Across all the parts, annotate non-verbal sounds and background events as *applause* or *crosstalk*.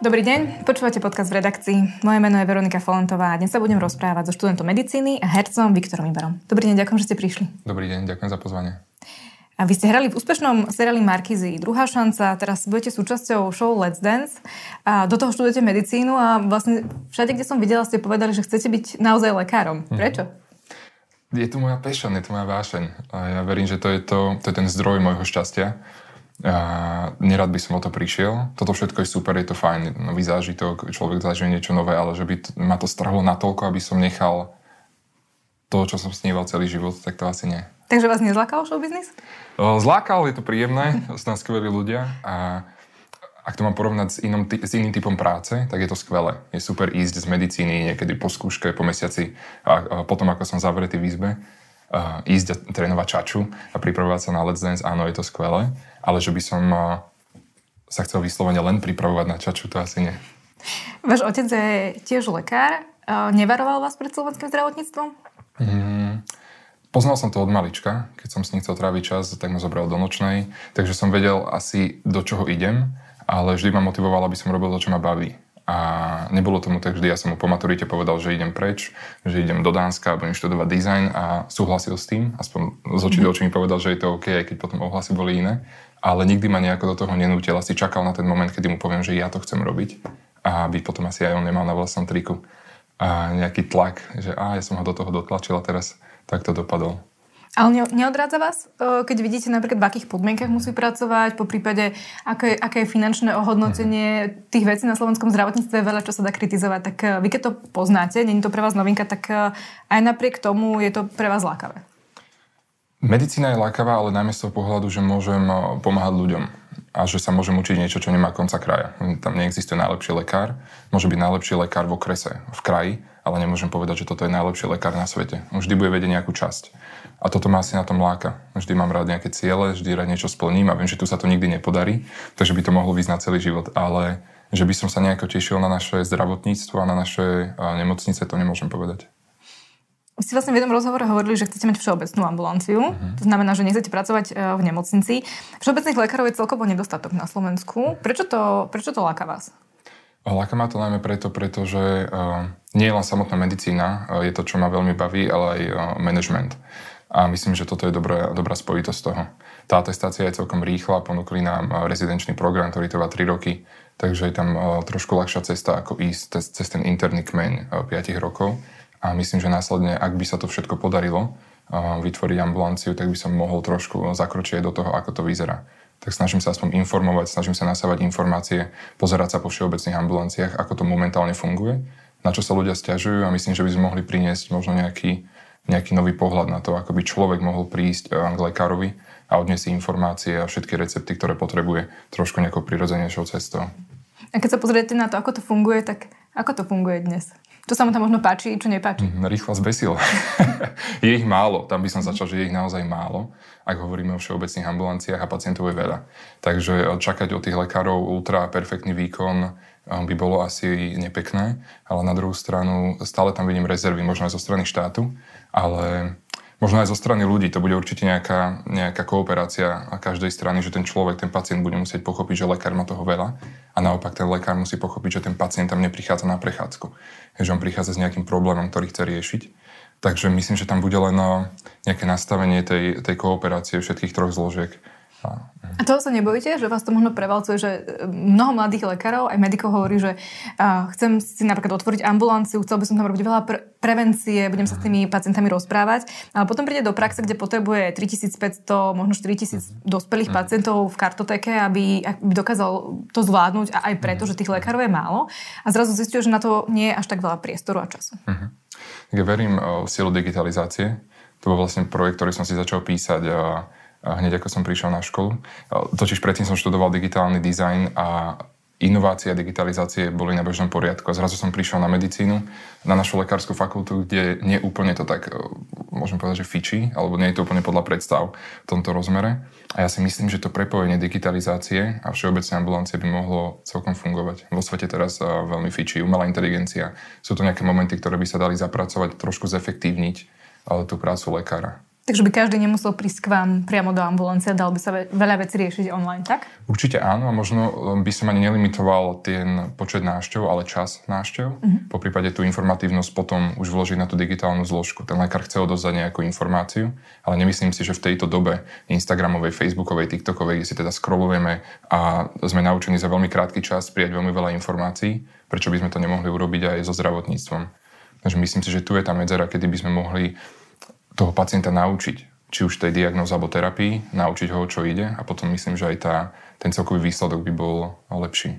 Dobrý deň, počúvate podcast v redakcii. Moje meno je Veronika Folentová a dnes sa budem rozprávať so študentom medicíny a hercom Viktorom Ibarom. Dobrý deň, ďakujem, že ste prišli. Dobrý deň, ďakujem za pozvanie. A vy ste hrali v úspešnom seriáli Markizy Druhá šanca, teraz budete súčasťou show Let's Dance a do toho študujete medicínu a vlastne všade, kde som videla, ste povedali, že chcete byť naozaj lekárom. Mhm. Prečo? Je to moja passion, je to moja vášeň. A ja verím, že to je, to, to je ten zdroj môjho šťastia a nerad by som o to prišiel. Toto všetko je super, je to fajn, nový zážitok, človek zažije niečo nové, ale že by t- ma to strhlo natoľko, aby som nechal to, čo som sníval celý život, tak to asi nie. Takže vás nezlákal showbiznis? Zlákal, je to príjemné, sú tam skvelí ľudia a ak to mám porovnať s, inom, s iným typom práce, tak je to skvelé. Je super ísť z medicíny niekedy po skúške, po mesiaci a, a potom, ako som zavretý v izbe, uh, ísť a trénovať čaču a pripravovať sa na Let's Dance, áno, je to skvelé ale že by som sa chcel vyslovene len pripravovať na čaču, to asi nie. Váš otec je tiež lekár. Nevaroval vás pred slovenským zdravotníctvom? Mm, poznal som to od malička. Keď som s ním chcel tráviť čas, tak ma zobral do nočnej. Takže som vedel asi, do čoho idem, ale vždy ma motivoval, aby som robil to, čo ma baví. A nebolo tomu tak vždy. Ja som mu po maturite povedal, že idem preč, že idem do Dánska a budem študovať dizajn a súhlasil s tým. Aspoň z očí do očí mi povedal, že je to OK, aj keď potom ohlasy boli iné. Ale nikdy ma nejako do toho nenútil. Asi čakal na ten moment, kedy mu poviem, že ja to chcem robiť. A aby potom asi aj on nemal na vlastnom triku. A nejaký tlak, že á, ja som ho do toho dotlačil a teraz tak to dopadol. Ale neodrádza vás, keď vidíte napríklad, v akých podmienkach musí pracovať, po prípade, aké, aké je finančné ohodnotenie tých vecí na slovenskom zdravotníctve, veľa čo sa dá kritizovať. Tak vy keď to poznáte, není to pre vás novinka, tak aj napriek tomu je to pre vás lákavé. Medicína je lákavá, ale najmä z toho pohľadu, že môžem pomáhať ľuďom a že sa môžem učiť niečo, čo nemá konca kraja. Tam neexistuje najlepší lekár. Môže byť najlepší lekár v okrese, v kraji, ale nemôžem povedať, že toto je najlepší lekár na svete. Vždy bude vedieť nejakú časť. A toto ma asi na tom láka. Vždy mám rád nejaké ciele, vždy rád niečo splním a viem, že tu sa to nikdy nepodarí, takže by to mohlo výsť na celý život. Ale že by som sa nejako tešil na naše zdravotníctvo a na naše nemocnice, to nemôžem povedať. Vy ste vlastne v jednom rozhovore hovorili, že chcete mať všeobecnú ambulanciu. Uh-huh. To znamená, že nechcete pracovať e, v nemocnici. Všeobecných lekárov je celkovo nedostatok na Slovensku. Prečo to, prečo to láka vás? Láka ma to najmä preto, pretože uh, nie je len samotná medicína, uh, je to, čo ma veľmi baví, ale aj uh, management. A myslím, že toto je dobrá, dobrá spojitosť toho. Tá atestácia je celkom rýchla, ponúkli nám eh, rezidenčný program, ktorý trvá 3 roky, takže je tam eh, trošku ľahšia cesta, ako ísť cez, cez ten interný kmeň 5 eh, rokov. A myslím, že následne, ak by sa to všetko podarilo, vytvoriť ambulanciu, tak by som mohol trošku zakročiť do toho, ako to vyzerá. Tak snažím sa aspoň informovať, snažím sa nasávať informácie, pozerať sa po všeobecných ambulanciách, ako to momentálne funguje, na čo sa ľudia stiažujú a myslím, že by sme mohli priniesť možno nejaký nejaký nový pohľad na to, ako by človek mohol prísť eh, k lekárovi a odniesť si informácie a všetky recepty, ktoré potrebuje trošku nejakou prirodzenejšou cestou. A keď sa pozriete na to, ako to funguje, tak ako to funguje dnes? Čo sa mu tam možno páči, čo nepáči? Mm, rýchlo zbesil. *laughs* je ich málo. Tam by som začal, že je ich naozaj málo, ak hovoríme o všeobecných ambulanciách a pacientov je veľa. Takže eh, čakať od tých lekárov ultra perfektný výkon by bolo asi nepekné, ale na druhú stranu stále tam vidím rezervy, možno aj zo strany štátu, ale možno aj zo strany ľudí. To bude určite nejaká, nejaká kooperácia a každej strany, že ten človek, ten pacient bude musieť pochopiť, že lekár má toho veľa a naopak ten lekár musí pochopiť, že ten pacient tam neprichádza na prechádzku, že on prichádza s nejakým problémom, ktorý chce riešiť. Takže myslím, že tam bude len nejaké nastavenie tej, tej kooperácie všetkých troch zložiek. A, A toho sa nebojíte, že vás to možno prevalcuje, že e, mnoho mladých lekárov, aj medikov hovorí, že uh, chcem si napríklad otvoriť ambulanciu, chcel by som tam robiť veľa pre- prevencie, budem sa s tými pacientami rozprávať, ale potom príde do praxe, kde potrebuje 3500, možno 4000 dospelých mm. pacientov v kartotéke, aby, aby dokázal to zvládnuť a aj preto, že tých lekárov je málo a zrazu zistuje, že na to nie je až tak veľa priestoru a času. Mm-hmm. Ja verím v silu digitalizácie. To bol vlastne projekt, ktorý som si začal písať hneď ako som prišiel na školu. Totiž predtým som študoval digitálny dizajn a inovácie a digitalizácie boli na bežnom poriadku. A zrazu som prišiel na medicínu, na našu lekárskú fakultu, kde nie úplne to tak, e, môžem povedať, že fičí, alebo nie je to úplne podľa predstav v tomto rozmere. A ja si myslím, že to prepojenie digitalizácie a všeobecnej ambulancie by mohlo celkom fungovať. Vo svete teraz e, veľmi fičí umelá inteligencia. Sú to nejaké momenty, ktoré by sa dali zapracovať, trošku zefektívniť ale tú prácu lekára. Takže by každý nemusel prísť k vám priamo do ambulancie a dal by sa veľa vecí riešiť online, tak? Určite áno a možno um, by som ani nelimitoval ten počet návštev, ale čas návštev. Uh-huh. Po prípade tú informatívnosť potom už vložiť na tú digitálnu zložku. Ten lekár chce odozdať nejakú informáciu, ale nemyslím si, že v tejto dobe Instagramovej, Facebookovej, TikTokovej, kde si teda scrollujeme a sme naučení za veľmi krátky čas prijať veľmi veľa informácií, prečo by sme to nemohli urobiť aj so zdravotníctvom. Takže myslím si, že tu je tá medzera, kedy by sme mohli toho pacienta naučiť, či už tej diagnóze alebo terapii, naučiť ho, čo ide a potom myslím, že aj tá, ten celkový výsledok by bol lepší.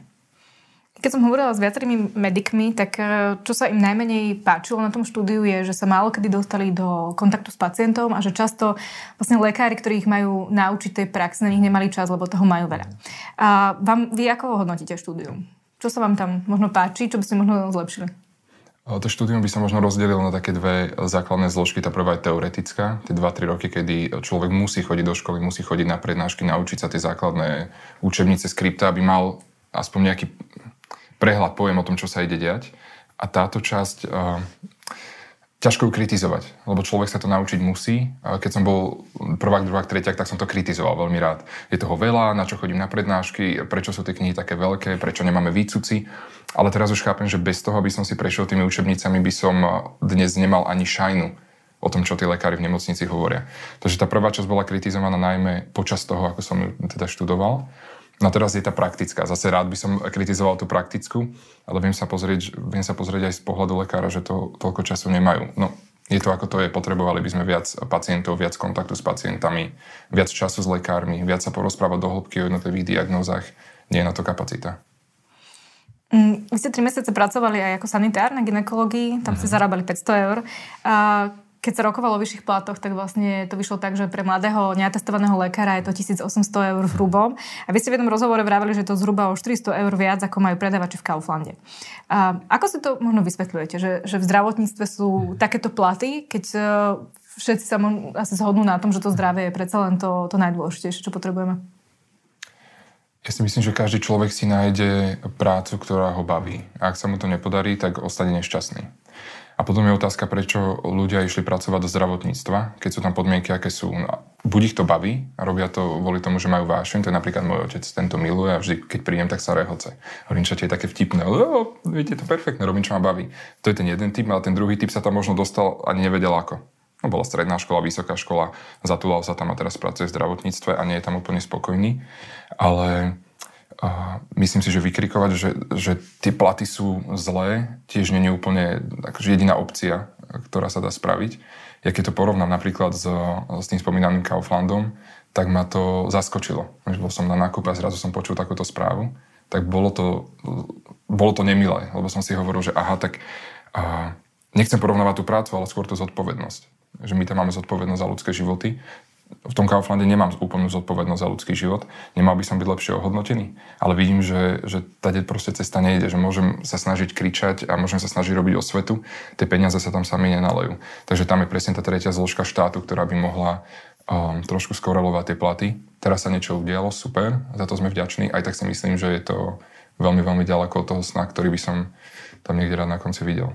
Keď som hovorila s viacerými medikmi, tak e, čo sa im najmenej páčilo na tom štúdiu je, že sa málo kedy dostali do kontaktu s pacientom a že často vlastne lekári, ktorí ich majú naučiť tej praxi, na nich nemali čas, lebo toho majú veľa. A vám, vy ako hodnotíte štúdium? Čo sa vám tam možno páči, čo by ste možno zlepšili? To štúdium by som možno rozdelil na také dve základné zložky. Tá prvá je teoretická, tie 2-3 roky, kedy človek musí chodiť do školy, musí chodiť na prednášky, naučiť sa tie základné učebnice skripta, aby mal aspoň nejaký prehľad, pojem o tom, čo sa ide diať. A táto časť ťažko ju kritizovať, lebo človek sa to naučiť musí. Keď som bol prvák, druhák, tretiak, tak som to kritizoval veľmi rád. Je toho veľa, na čo chodím na prednášky, prečo sú tie knihy také veľké, prečo nemáme výcuci. Ale teraz už chápem, že bez toho, aby som si prešiel tými učebnicami, by som dnes nemal ani šajnu o tom, čo tí lekári v nemocnici hovoria. Takže tá prvá časť bola kritizovaná najmä počas toho, ako som ju teda študoval. No teraz je tá praktická. Zase rád by som kritizoval tú praktickú, ale viem sa pozrieť, viem sa pozrieť aj z pohľadu lekára, že to toľko času nemajú. No, je to ako to je, potrebovali by sme viac pacientov, viac kontaktu s pacientami, viac času s lekármi, viac sa porozprávať do hĺbky o jednotlivých diagnózach. Nie je na to kapacita. Mm, vy ste tri mesiace pracovali aj ako sanitár na ginekológii, tam ste mhm. zarábali 500 eur. A keď sa rokovalo o vyšších platoch, tak vlastne to vyšlo tak, že pre mladého neatestovaného lekára je to 1800 eur v hrubom. A vy ste v jednom rozhovore vravili, že to zhruba o 400 eur viac, ako majú predávači v Kauflande. A ako si to možno vysvetľujete, že, že v zdravotníctve sú takéto platy, keď e, všetci sa asi zhodnú na tom, že to zdravie je predsa len to, to najdôležitejšie, čo potrebujeme? Ja si myslím, že každý človek si nájde prácu, ktorá ho baví. A ak sa mu to nepodarí, tak ostane nešťastný. A potom je otázka, prečo ľudia išli pracovať do zdravotníctva, keď sú tam podmienky, aké sú. No, buď ich to baví a robia to kvôli tomu, že majú vášeň, to je napríklad môj otec, tento miluje a vždy, keď prídem, tak sa rehoce. Hovorím, čo je také vtipné, lebo viete, to perfektné, robím, čo ma baví. To je ten jeden typ, ale ten druhý typ sa tam možno dostal ani nevedel ako. No, bola stredná škola, vysoká škola, zatúlal sa tam a teraz pracuje v zdravotníctve a nie je tam úplne spokojný. Ale a myslím si, že vykrikovať, že, že tie platy sú zlé, tiež nie je úplne akože jediná opcia, ktorá sa dá spraviť. Ja keď to porovnám napríklad s, s tým spomínaným Kauflandom, tak ma to zaskočilo. Bol som na nákupe a zrazu som počul takúto správu. Tak bolo to, bolo to nemilé, lebo som si hovoril, že aha, tak a, nechcem porovnávať tú prácu, ale skôr tú zodpovednosť. Že my tam máme zodpovednosť za ľudské životy v tom Kauflande nemám úplnú zodpovednosť za ľudský život, nemal by som byť lepšie ohodnotený, ale vidím, že, že tady proste cesta nejde, že môžem sa snažiť kričať a môžem sa snažiť robiť osvetu, tie peniaze sa tam sami nenalejú. Takže tam je presne tá tretia zložka štátu, ktorá by mohla um, trošku skorelovať tie platy. Teraz sa niečo udialo, super, za to sme vďační, aj tak si myslím, že je to veľmi, veľmi ďaleko od toho sna, ktorý by som tam niekde rád na konci videl.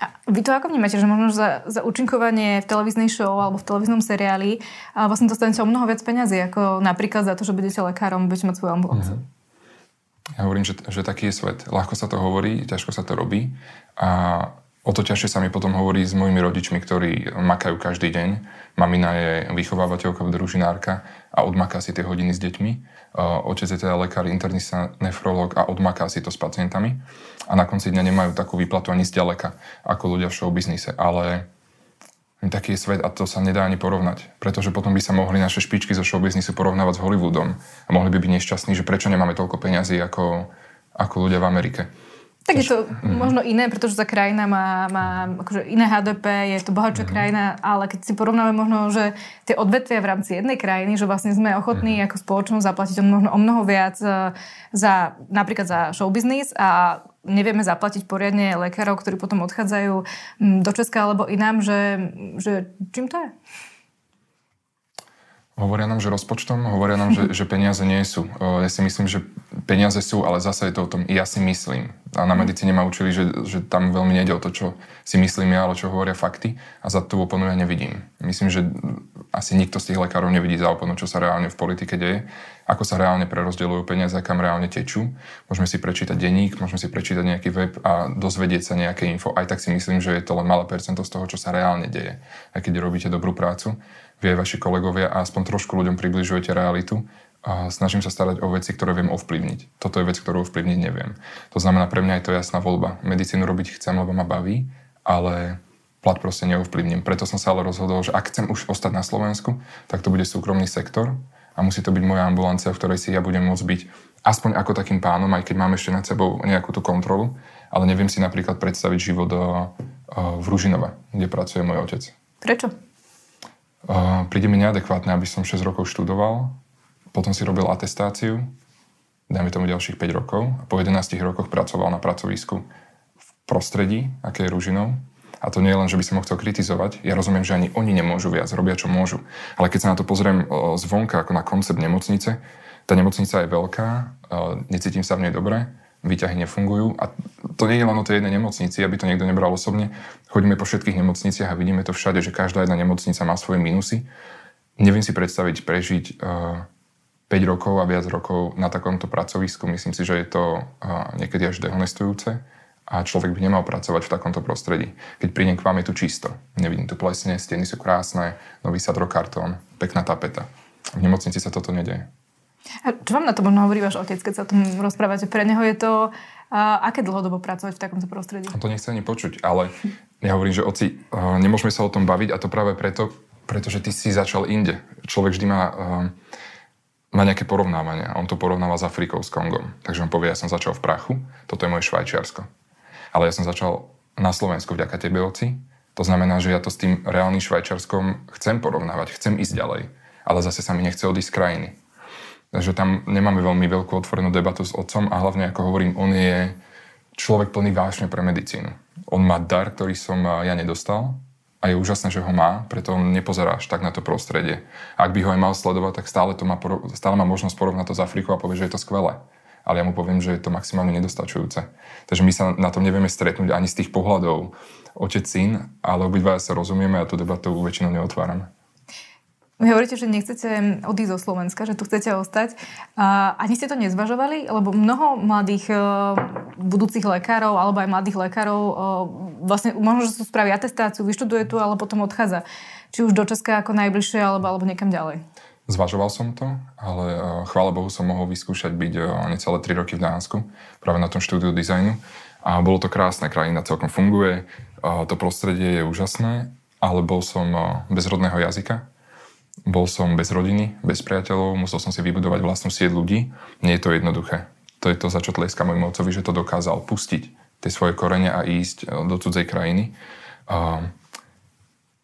A vy to ako vnímate, že možno za, za účinkovanie v televíznej show alebo v televíznom seriáli a vlastne dostanete o mnoho viac peniazy, ako napríklad za to, že budete lekárom, budete mať svoju ambulanciu? Mm-hmm. Ja hovorím, že, že taký je svet. Ľahko sa to hovorí, ťažko sa to robí a O to ťažšie sa mi potom hovorí s mojimi rodičmi, ktorí makajú každý deň. Mamina je vychovávateľka, družinárka a odmaká si tie hodiny s deťmi. Otec je teda lekár, internista, nefrológ a odmaká si to s pacientami. A na konci dňa nemajú takú výplatu ani zďaleka ako ľudia v showbiznise. Ale taký je svet a to sa nedá ani porovnať. Pretože potom by sa mohli naše špičky zo showbiznisu porovnávať s Hollywoodom. A mohli by byť nešťastní, že prečo nemáme toľko peňazí ako, ako ľudia v Amerike. Tak je to mm. možno iné, pretože tá krajina má, má akože iné HDP, je to bohatšia mm. krajina, ale keď si porovnáme možno, že tie odvetvia v rámci jednej krajiny, že vlastne sme ochotní mm. ako spoločnosť zaplatiť o mnoho, o mnoho viac e, za napríklad za show business a nevieme zaplatiť poriadne lekárov, ktorí potom odchádzajú do Česka alebo inám, že, že čím to je? Hovoria nám, že rozpočtom, hovoria nám, že, *laughs* že peniaze nie sú. Ja si myslím, že peniaze sú, ale zase je to o tom, ja si myslím. A na medicíne ma učili, že, že tam veľmi nejde o to, čo si myslím ja, ale čo hovoria fakty. A za tú oponu ja nevidím. Myslím, že asi nikto z tých lekárov nevidí za oponu, čo sa reálne v politike deje, ako sa reálne prerozdeľujú peniaze, kam reálne tečú. Môžeme si prečítať denník, môžeme si prečítať nejaký web a dozvedieť sa nejaké info. Aj tak si myslím, že je to len malé percento z toho, čo sa reálne deje. Aj keď robíte dobrú prácu aj vaši kolegovia a aspoň trošku ľuďom približujete realitu a snažím sa starať o veci, ktoré viem ovplyvniť. Toto je vec, ktorú ovplyvniť neviem. To znamená, pre mňa je to jasná voľba. Medicínu robiť chcem, lebo ma baví, ale plat proste neovplyvním. Preto som sa ale rozhodol, že ak chcem už ostať na Slovensku, tak to bude súkromný sektor a musí to byť moja ambulancia, v ktorej si ja budem môcť byť aspoň ako takým pánom, aj keď mám ešte nad sebou nejakú tú kontrolu, ale neviem si napríklad predstaviť život v Ružinove, kde pracuje môj otec. Prečo? Uh, príde mi neadekvátne, aby som 6 rokov študoval, potom si robil atestáciu, dajme tomu ďalších 5 rokov a po 11 rokoch pracoval na pracovisku v prostredí, aké je Ružinou. A to nie je len, že by som ho chcel kritizovať. Ja rozumiem, že ani oni nemôžu viac, robia čo môžu. Ale keď sa na to pozriem zvonka ako na koncept nemocnice, tá nemocnica je veľká, necítim sa v nej dobre, výťahy nefungujú. A to nie je len o tej jednej nemocnici, aby to niekto nebral osobne. Chodíme po všetkých nemocniciach a vidíme to všade, že každá jedna nemocnica má svoje minusy. Neviem si predstaviť prežiť uh, eh, 5 rokov a viac rokov na takomto pracovisku. Myslím si, že je to uh, niekedy až dehonestujúce a človek by nemal pracovať v takomto prostredí. Keď prídem k vám, je tu čisto. Nevidím tu plesne, steny sú krásne, nový sadrokartón, pekná tapeta. V nemocnici sa toto nedeje. A čo vám na to možno hovorí váš otec, keď sa o tom rozprávate? Pre neho je to, uh, aké dlhodobo pracovať v takomto prostredí? On to nechce ani počuť, ale ja hovorím, že oci, nemôžeme sa o tom baviť a to práve preto, pretože ty si začal inde. Človek vždy má, má nejaké porovnávania a on to porovnáva s Afrikou, s Kongom. Takže on povie, ja som začal v prachu, toto je moje Švajčiarsko. Ale ja som začal na Slovensku vďaka tebe, oci. To znamená, že ja to s tým reálnym Švajčiarskom chcem porovnávať, chcem ísť ďalej. Ale zase sa mi nechce odísť z krajiny. Takže tam nemáme veľmi veľkú otvorenú debatu s otcom a hlavne, ako hovorím, on je človek plný vášne pre medicínu. On má dar, ktorý som ja nedostal a je úžasné, že ho má, preto on nepozerá až tak na to prostredie. Ak by ho aj mal sledovať, tak stále, to má, stále má možnosť porovnať to s Afrikou a povie, že je to skvelé. Ale ja mu poviem, že je to maximálne nedostačujúce. Takže my sa na tom nevieme stretnúť ani z tých pohľadov otec, syn, ale obidva sa rozumieme a tú debatu väčšinou neotvárame. Vy hovoríte, že nechcete odísť zo Slovenska, že tu chcete ostať. A ani ste to nezvažovali? Lebo mnoho mladých e, budúcich lekárov alebo aj mladých lekárov e, vlastne možno, že sú spraví atestáciu, vyštuduje tu, ale potom odchádza. Či už do Česka ako najbližšie alebo, alebo niekam ďalej. Zvažoval som to, ale e, chvála Bohu som mohol vyskúšať byť necelé 3 roky v Dánsku, práve na tom štúdiu dizajnu. A bolo to krásne, krajina celkom funguje, to prostredie je úžasné, ale bol som bez rodného jazyka, bol som bez rodiny, bez priateľov, musel som si vybudovať vlastnú sieť ľudí. Nie je to jednoduché. To je to, za čo tleska môjmu otcovi, že to dokázal pustiť tie svoje korene a ísť e, do cudzej krajiny.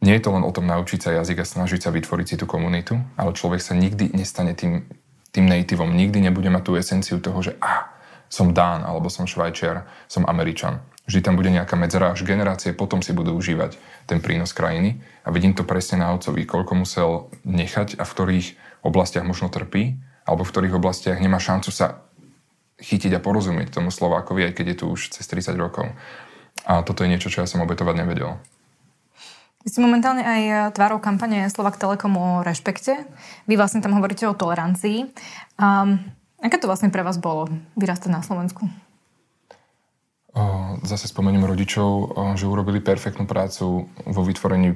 Nie je to len o tom naučiť sa jazyk a snažiť sa vytvoriť si tú komunitu, ale človek sa nikdy nestane tým, tým nativom. Nikdy nebude mať tú esenciu toho, že ah, som Dán, alebo som Švajčiar, som Američan. Vždy tam bude nejaká medzera, až generácie potom si budú užívať ten prínos krajiny. A vidím to presne na otcovi, koľko musel nechať a v ktorých oblastiach možno trpí, alebo v ktorých oblastiach nemá šancu sa chytiť a porozumieť tomu Slovákovi, aj keď je tu už cez 30 rokov. A toto je niečo, čo ja som obetovať nevedel. Vy ste momentálne aj tvárou kampane Slovak Telekom o rešpekte. Vy vlastne tam hovoríte o tolerancii. Um, aké to vlastne pre vás bolo vyrastať na Slovensku? zase spomeniem rodičov, že urobili perfektnú prácu vo vytvorení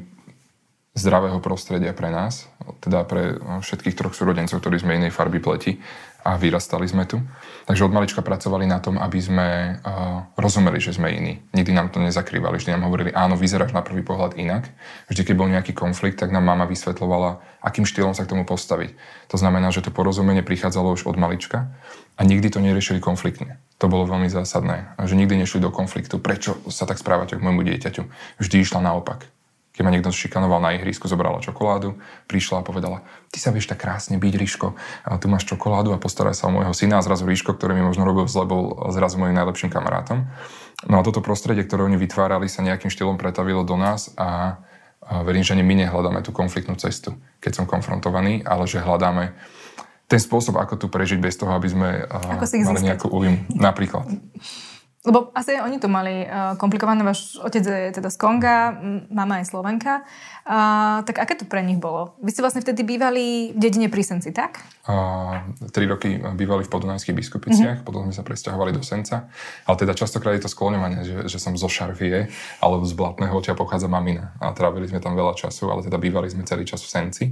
zdravého prostredia pre nás, teda pre všetkých troch súrodencov, ktorí sme inej farby pleti a vyrastali sme tu. Takže od malička pracovali na tom, aby sme uh, rozumeli, že sme iní. Nikdy nám to nezakrývali, vždy nám hovorili, áno, vyzeráš na prvý pohľad inak. Vždy, keď bol nejaký konflikt, tak nám mama vysvetlovala, akým štýlom sa k tomu postaviť. To znamená, že to porozumenie prichádzalo už od malička a nikdy to neriešili konfliktne. To bolo veľmi zásadné. Že nikdy nešli do konfliktu. Prečo sa tak správate k môjmu dieťaťu? Vždy išla naopak keď ma niekto šikanoval na ihrisku, zobrala čokoládu, prišla a povedala, ty sa vieš tak krásne byť, Ríško, a tu máš čokoládu a postaraj sa o môjho syna a zrazu Ríško, ktorý mi možno robil zle, bol zrazu môjim najlepším kamarátom. No a toto prostredie, ktoré oni vytvárali, sa nejakým štýlom pretavilo do nás a, a verím, že ani my nehľadáme tú konfliktnú cestu, keď som konfrontovaný, ale že hľadáme ten spôsob, ako tu prežiť bez toho, aby sme ako mali nejakú újmu. Napríklad. Lebo asi oni to mali uh, komplikované. Váš otec je teda z Konga, mama je Slovenka. Uh, tak aké to pre nich bolo? Vy ste vlastne vtedy bývali v dedine pri Senci, tak? Uh, tri roky bývali v podunajských biskupiciach, mm-hmm. potom sme sa presťahovali do Senca. Ale teda častokrát je to skloňovanie, že, že som zo Šarvie, alebo z Blatného, odtiaľ pochádza mamina. A trávili sme tam veľa času, ale teda bývali sme celý čas v Senci.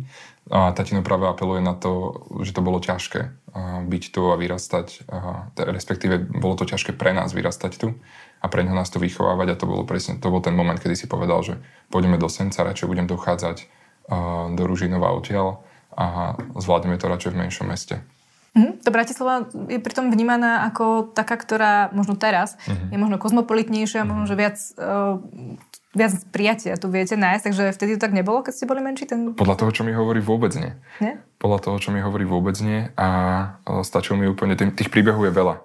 A tatino práve apeluje na to, že to bolo ťažké byť tu a vyrastať, respektíve bolo to ťažké pre nás vyrastať tu a pre nás to vychovávať a to bolo presne, to bol ten moment, kedy si povedal, že pôjdeme do Senca, radšej budem dochádzať do Ružinova odtiaľ a zvládneme to radšej v menšom meste. Mm, to Bratislava je pritom vnímaná ako taká, ktorá možno teraz mm-hmm. je možno kozmopolitnejšia, mm-hmm. možno, že viac, uh, viac prijatia tu viete nájsť, takže vtedy to tak nebolo, keď ste boli menší? Ten... Podľa toho, čo mi hovorí, vôbec nie. nie? Podľa toho, čo mi hovorí, vôbec nie a stačilo mi úplne, tých príbehov je veľa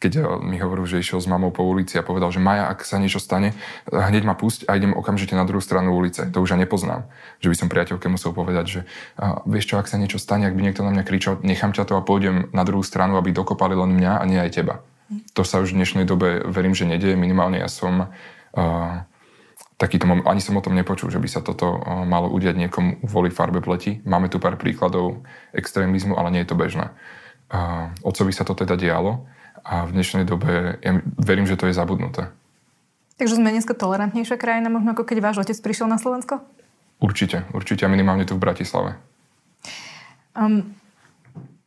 keď eh, mi hovoril, že išiel s mamou po ulici a povedal, že Maja, ak sa niečo stane, hneď ma pusť a idem okamžite na druhú stranu ulice. To už ja nepoznám. Že by som priateľke musel povedať, že a, vieš čo, ak sa niečo stane, ak by niekto na mňa kričal, nechám ťa to a pôjdem na druhú stranu, aby dokopali len mňa a nie aj teba. To sa už v dnešnej dobe verím, že nedieje. Minimálne ja som uh, takýto moment, ani som o tom nepočul, že by sa toto uh, malo udiať niekomu kvôli farbe pleti. Máme tu pár príkladov extrémizmu, ale nie je to bežné. Uh, Otcovi sa to teda dialo a v dnešnej dobe ja verím, že to je zabudnuté. Takže sme dneska tolerantnejšia krajina, možno ako keď váš otec prišiel na Slovensko? Určite, určite a minimálne tu v Bratislave. Um,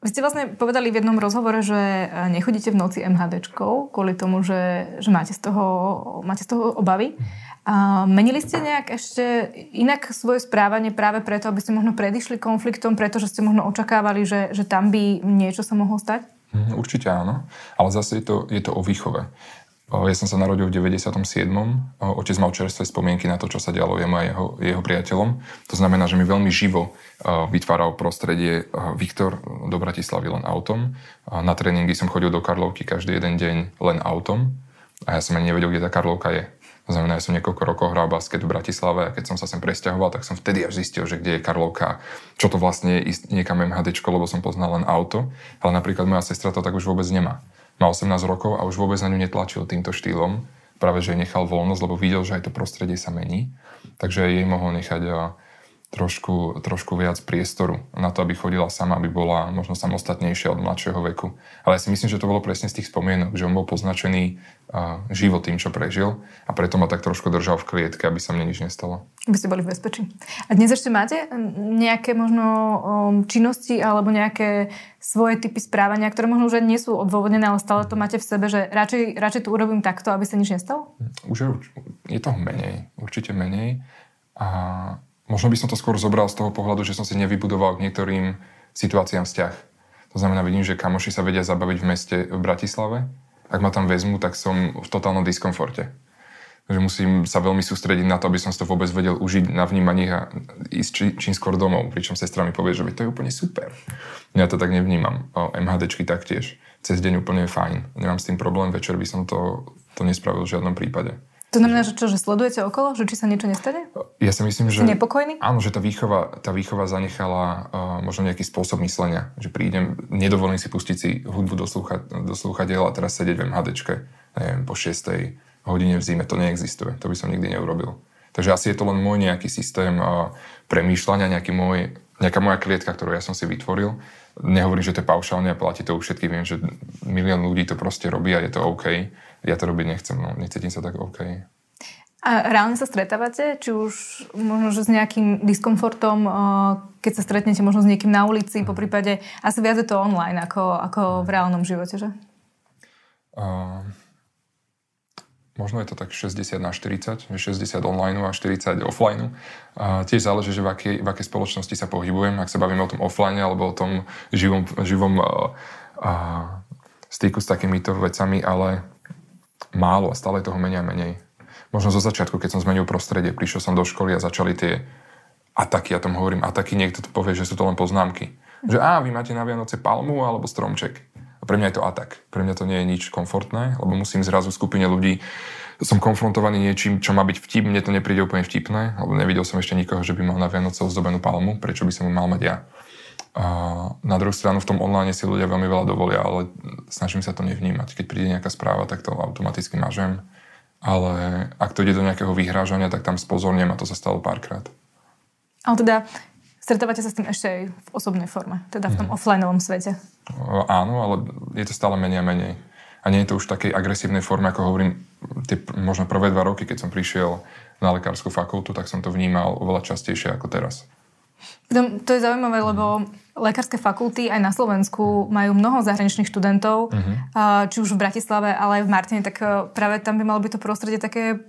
vy ste vlastne povedali v jednom rozhovore, že e, nechodíte v noci MHDčkou kvôli tomu, že, že máte, z toho, máte z toho obavy. A menili ste nejak ešte inak svoje správanie práve preto, aby ste možno predišli konfliktom, pretože ste možno očakávali, že, že tam by niečo sa mohlo stať? Mm, určite áno, ale zase je to, je to o výchove. Ja som sa narodil v 97. Otec mal čerstvé spomienky na to, čo sa dialo jemu a jeho, jeho priateľom. To znamená, že mi veľmi živo vytváral prostredie Viktor do Bratislavy len autom. Na tréningy som chodil do Karlovky každý jeden deň len autom. A ja som ani nevedel, kde tá Karlovka je. To znamená, že som niekoľko rokov hral basket v Bratislave a keď som sa sem presťahoval, tak som vtedy až zistil, že kde je Karlovka, čo to vlastne je ísť niekam MHD, lebo som poznal len auto. Ale napríklad moja sestra to tak už vôbec nemá. Má 18 rokov a už vôbec na ňu netlačil týmto štýlom. Práve, že jej nechal voľnosť, lebo videl, že aj to prostredie sa mení. Takže jej mohol nechať trošku, trošku viac priestoru na to, aby chodila sama, aby bola možno samostatnejšia od mladšieho veku. Ale ja si myslím, že to bolo presne z tých spomienok, že on bol poznačený uh, život tým, čo prežil a preto ma tak trošku držal v klietke, aby sa mne nič nestalo. Aby ste boli v bezpečí. A dnes ešte máte nejaké možno um, činnosti alebo nejaké svoje typy správania, ktoré možno už nie sú odôvodnené, ale stále to máte v sebe, že radšej, radšej to urobím takto, aby sa nič nestalo? Už je, je toho menej, určite menej. A Možno by som to skôr zobral z toho pohľadu, že som si nevybudoval k niektorým situáciám vzťah. To znamená, vidím, že kamoši sa vedia zabaviť v meste v Bratislave. Ak ma tam vezmu, tak som v totálnom diskomforte. Takže musím sa veľmi sústrediť na to, aby som si to vôbec vedel užiť na vnímaní a ísť či, čím skôr domov. Pričom sestra mi povie, že to je úplne super. Ja to tak nevnímam. O MHDčky taktiež. Cez deň úplne fajn. Nemám s tým problém, večer by som to, to nespravil v žiadnom prípade. To znamená, že čo, že sledujete okolo, že či sa niečo nestane? Ja si myslím, že... Nepokojný? Áno, že tá výchova, tá výchova zanechala uh, možno nejaký spôsob myslenia. Že prídem, nedovolím si pustiť si hudbu do, slúcha, do slúchadiel a teraz sedieť v MHDčke, neviem, po 6. hodine v zime. To neexistuje. To by som nikdy neurobil. Takže asi je to len môj nejaký systém uh, premýšľania, nejaký môj, nejaká moja klietka, ktorú ja som si vytvoril. Nehovorím, že to je paušálne a platí to u všetkých. Viem, že milión ľudí to proste robí a je to OK ja to robiť nechcem, no, necítim sa tak OK. A reálne sa stretávate? Či už možno že s nejakým diskomfortom, keď sa stretnete možno s niekým na ulici, po prípade asi viac je to online ako, ako v reálnom živote, že? Uh, možno je to tak 60 na 40, 60 online a 40 offline. Uh, tiež záleží, že v akej, v akej spoločnosti sa pohybujem, ak sa bavíme o tom offline alebo o tom živom, živom uh, uh, styku s takýmito vecami, ale málo a stále toho menej a menej možno zo začiatku, keď som zmenil prostredie, prišiel som do školy a začali tie ataky, ja tomu hovorím ataky, niekto to povie, že sú to len poznámky. Že á, vy máte na Vianoce palmu alebo stromček. A pre mňa je to atak. Pre mňa to nie je nič komfortné, lebo musím zrazu skupine ľudí som konfrontovaný niečím, čo má byť vtip, mne to nepríde úplne vtipné, lebo nevidel som ešte nikoho, že by mal na Vianoce ozdobenú palmu, prečo by som ju mal mať ja. A na druhú stranu v tom online si ľudia veľmi veľa dovolia, ale snažím sa to nevnímať. Keď príde nejaká správa, tak to automaticky mažem ale ak to ide do nejakého vyhrážania, tak tam spozorniem a to sa stalo párkrát. Ale teda stretávate sa s tým ešte aj v osobnej forme, teda v tom mm. offlineovom svete? Áno, ale je to stále menej a menej. A nie je to už v takej agresívnej forme, ako hovorím, tie možno prvé dva roky, keď som prišiel na lekárskú fakultu, tak som to vnímal oveľa častejšie ako teraz. To je zaujímavé, lebo lekárske fakulty aj na Slovensku majú mnoho zahraničných študentov, uh-huh. či už v Bratislave, ale aj v Martine, tak e, práve tam by malo byť to prostredie také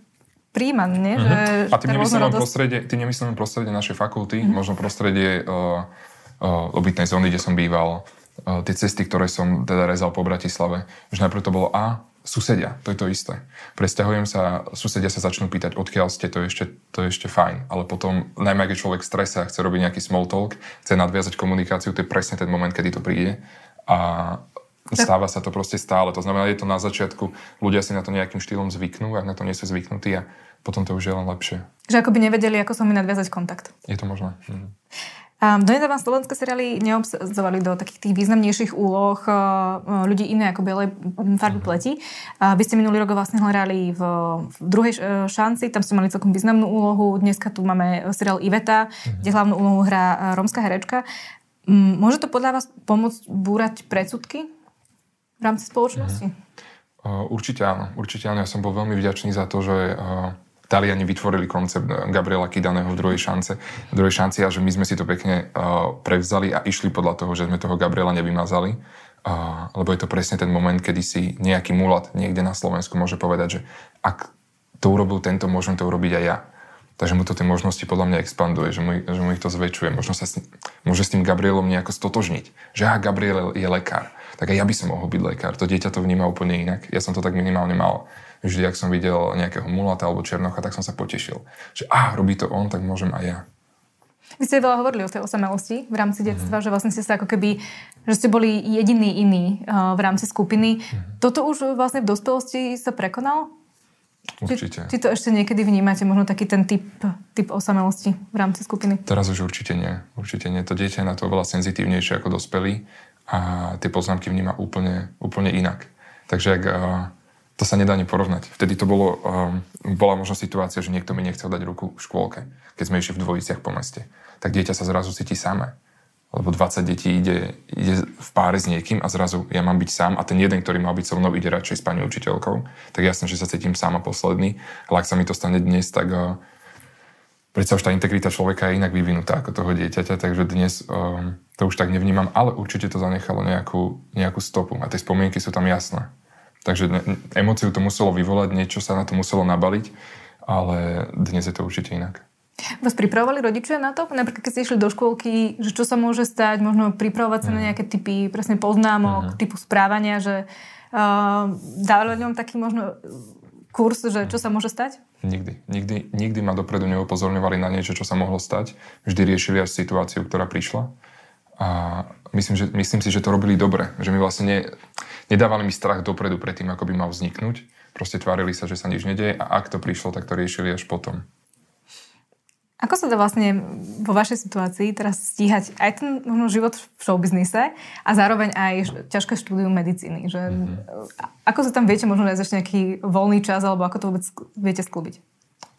príjmané? Uh-huh. Že, A tým nemyslím, len prostredie, tým nemyslím len prostredie našej fakulty, uh-huh. možno prostredie uh, uh, obytnej zóny, kde som býval, uh, tie cesty, ktoré som teda rezal po Bratislave. Že najprv to bolo A, susedia, to je to isté. Presťahujem sa, susedia sa začnú pýtať, odkiaľ ste, to je ešte, to je ešte fajn. Ale potom, najmä ak je človek v strese a chce robiť nejaký small talk, chce nadviazať komunikáciu, to je presne ten moment, kedy to príde. A stáva sa to proste stále. To znamená, je to na začiatku, ľudia si na to nejakým štýlom zvyknú, ak na to nie sú zvyknutí a potom to už je len lepšie. Že ako by nevedeli, ako sa mi nadviazať kontakt. Je to možné. Mhm. Um, Donedávna slovenské seriály neobsadzovali do takých tých významnejších úloh uh, ľudí iné ako bielej farby mhm. pleti. Uh, vy ste minulý rok vlastne hľadali v, v druhej uh, šanci, tam ste mali celkom významnú úlohu. Dneska tu máme seriál Iveta, uh-huh. kde hlavnú úlohu hrá rómska herečka. Um, môže to podľa vás pomôcť búrať predsudky v rámci spoločnosti? Uh-huh. Uh, určite áno. Určite áno. Ja som bol veľmi vďačný za to, že uh, Taliani vytvorili koncept Gabriela Kidaného v druhej šance, v druhej šanci a že my sme si to pekne uh, prevzali a išli podľa toho, že sme toho Gabriela nevymazali. Uh, lebo je to presne ten moment, kedy si nejaký mulat niekde na Slovensku môže povedať, že ak to urobil tento, môžem to urobiť aj ja. Takže mu to tie možnosti podľa mňa expanduje, že mu, že mu ich to zväčšuje. Možno sa s, môže s tým Gabrielom nejako stotožniť. Že aha, Gabriel je lekár, tak aj ja by som mohol byť lekár. To dieťa to vníma úplne inak. Ja som to tak minimálne mal vždy, ak som videl nejakého mulata alebo černocha, tak som sa potešil. Že ah, robí to on, tak môžem aj ja. Vy ste veľa hovorili o tej osamelosti v rámci mhm. detstva, mm-hmm. že vlastne ste sa ako keby, že ste boli jediný iný uh, v rámci skupiny. Mm-hmm. Toto už vlastne v dospelosti sa prekonal? Určite. Či, či to ešte niekedy vnímate, možno taký ten typ, typ osamelosti v rámci skupiny? Teraz už určite nie. Určite nie. To dieťa je na to oveľa senzitívnejšie ako dospelý a tie poznámky vníma úplne, úplne inak. Takže ak uh, to sa nedá ani porovnať. Vtedy to bolo, um, bola možno situácia, že niekto mi nechcel dať ruku v škôlke, keď sme išli v dvojiciach po meste. Tak dieťa sa zrazu cíti samé. Lebo 20 detí ide, ide v páre s niekým a zrazu ja mám byť sám a ten jeden, ktorý mal byť so mnou, ide radšej s pani učiteľkou. Tak jasne, že sa cítim sám a posledný. Ale ak sa mi to stane dnes, tak uh, predsa už tá integrita človeka je inak vyvinutá ako toho dieťaťa, takže dnes um, to už tak nevnímam, ale určite to zanechalo nejakú, nejakú stopu a tie spomienky sú tam jasné. Takže emóciu to muselo vyvolať, niečo sa na to muselo nabaliť, ale dnes je to určite inak. Vás pripravovali rodičia na to? Napríklad, keď ste išli do škôlky, že čo sa môže stať, možno pripravovať sa mm. na mhm. nejaké typy presne poznámok, mm. typu správania, že uh, dávali vám taký možno kurz, že čo sa môže stať? Nikdy. Nikdy, nikdy ma dopredu neupozorňovali na niečo, čo sa mohlo stať. Vždy riešili až situáciu, ktorá prišla. A myslím, že, myslím si, že to robili dobre. Že mi vlastne ne, nedávali mi strach dopredu pred tým, ako by mal vzniknúť. Proste tvárili sa, že sa nič nedeje a ak to prišlo, tak to riešili až potom. Ako sa to vlastne vo vašej situácii teraz stíhať aj ten možno život v showbiznise a zároveň aj ťažké štúdium medicíny? Že, mm-hmm. Ako sa tam viete možno nájsť ešte nejaký voľný čas alebo ako to vôbec viete sklúbiť?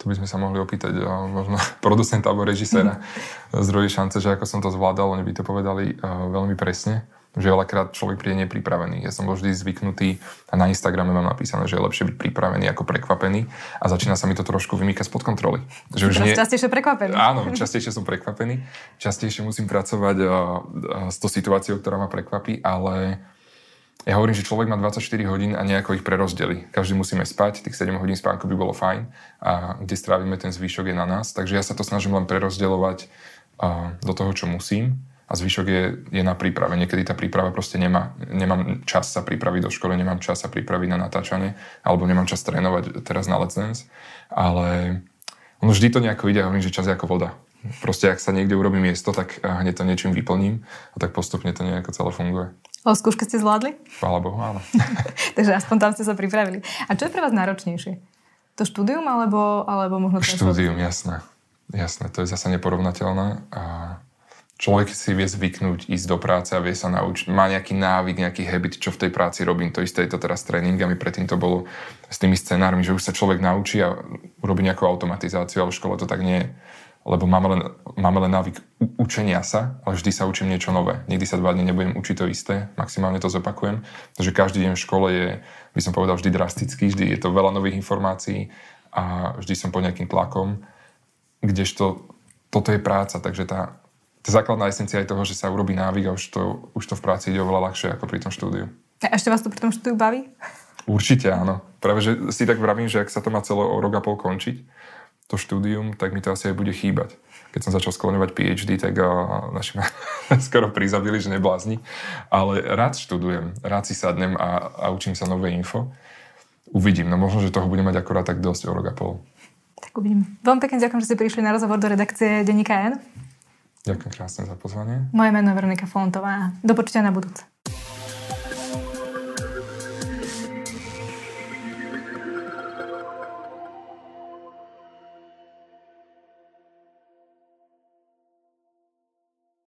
To by sme sa mohli opýtať možno *laughs* producenta alebo režiséra mm. z druhej šance, že ako som to zvládal, oni by to povedali uh, veľmi presne. že veľakrát človek príde nepripravený. Ja som bol vždy zvyknutý a na Instagrame mám napísané, že je lepšie byť pripravený ako prekvapený a začína sa mi to trošku vymýkať spod kontroly. Že už nie... častejšie prekvapený. Áno, častejšie som prekvapený. Častejšie musím pracovať uh, uh, s tou situáciou, ktorá ma prekvapí, ale ja hovorím, že človek má 24 hodín a nejako ich prerozdeli. Každý musíme spať, tých 7 hodín spánku by bolo fajn a kde strávime ten zvyšok je na nás. Takže ja sa to snažím len prerozdeľovať do toho, čo musím a zvyšok je, je na príprave. Niekedy tá príprava proste nemá, nemám čas sa pripraviť do školy, nemám čas sa pripraviť na natáčanie, alebo nemám čas trénovať teraz na Dance, ale ono vždy to nejako ide, hovorím, že čas je ako voda. Proste ak sa niekde urobí miesto, tak hneď to niečím vyplním a tak postupne to nejako celé funguje. O skúške ste zvládli? Chvála Bohu, áno. *laughs* Takže aspoň tam ste sa pripravili. A čo je pre vás náročnejšie? To štúdium alebo, alebo možno... Štúdium, jasné. Jasné, to je zase neporovnateľné. A človek si vie zvyknúť ísť do práce a vie sa naučiť, má nejaký návyk, nejaký habit, čo v tej práci robím. To isté je to teraz s tréningami, predtým to bolo s tými scenármi, že už sa človek naučí a urobí nejakú automatizáciu, ale v škole to tak nie je. Lebo máme len, máme len návyk učenia sa, ale vždy sa učím niečo nové. Nikdy sa dva dní nebudem učiť to isté, maximálne to zopakujem. Takže každý deň v škole je, by som povedal, vždy drastický, vždy je to veľa nových informácií a vždy som pod nejakým tlakom, kdežto toto je práca, takže tá, tá základná esencia je toho, že sa urobí návyk a už to, už to v práci ide oveľa ľahšie ako pri tom štúdiu. A ešte vás to pri tom štúdiu baví? Určite áno. Práve, že si tak vravím, že ak sa to má celé o rok a pol končiť, to štúdium, tak mi to asi aj bude chýbať. Keď som začal skloňovať PhD, tak uh, naši ma *laughs* skoro prizabili, že neblázni. Ale rád študujem, rád si sadnem a, a učím sa nové info. Uvidím, no možno, že toho budem mať akorát tak dosť o rok a pol. Tak uvidím. Veľmi pekne ďakujem, že ste prišli na rozhovor do redakcie Denníka N. Ďakujem krásne za pozvanie. Moje meno je Veronika Fontová. Do počutia na budúce.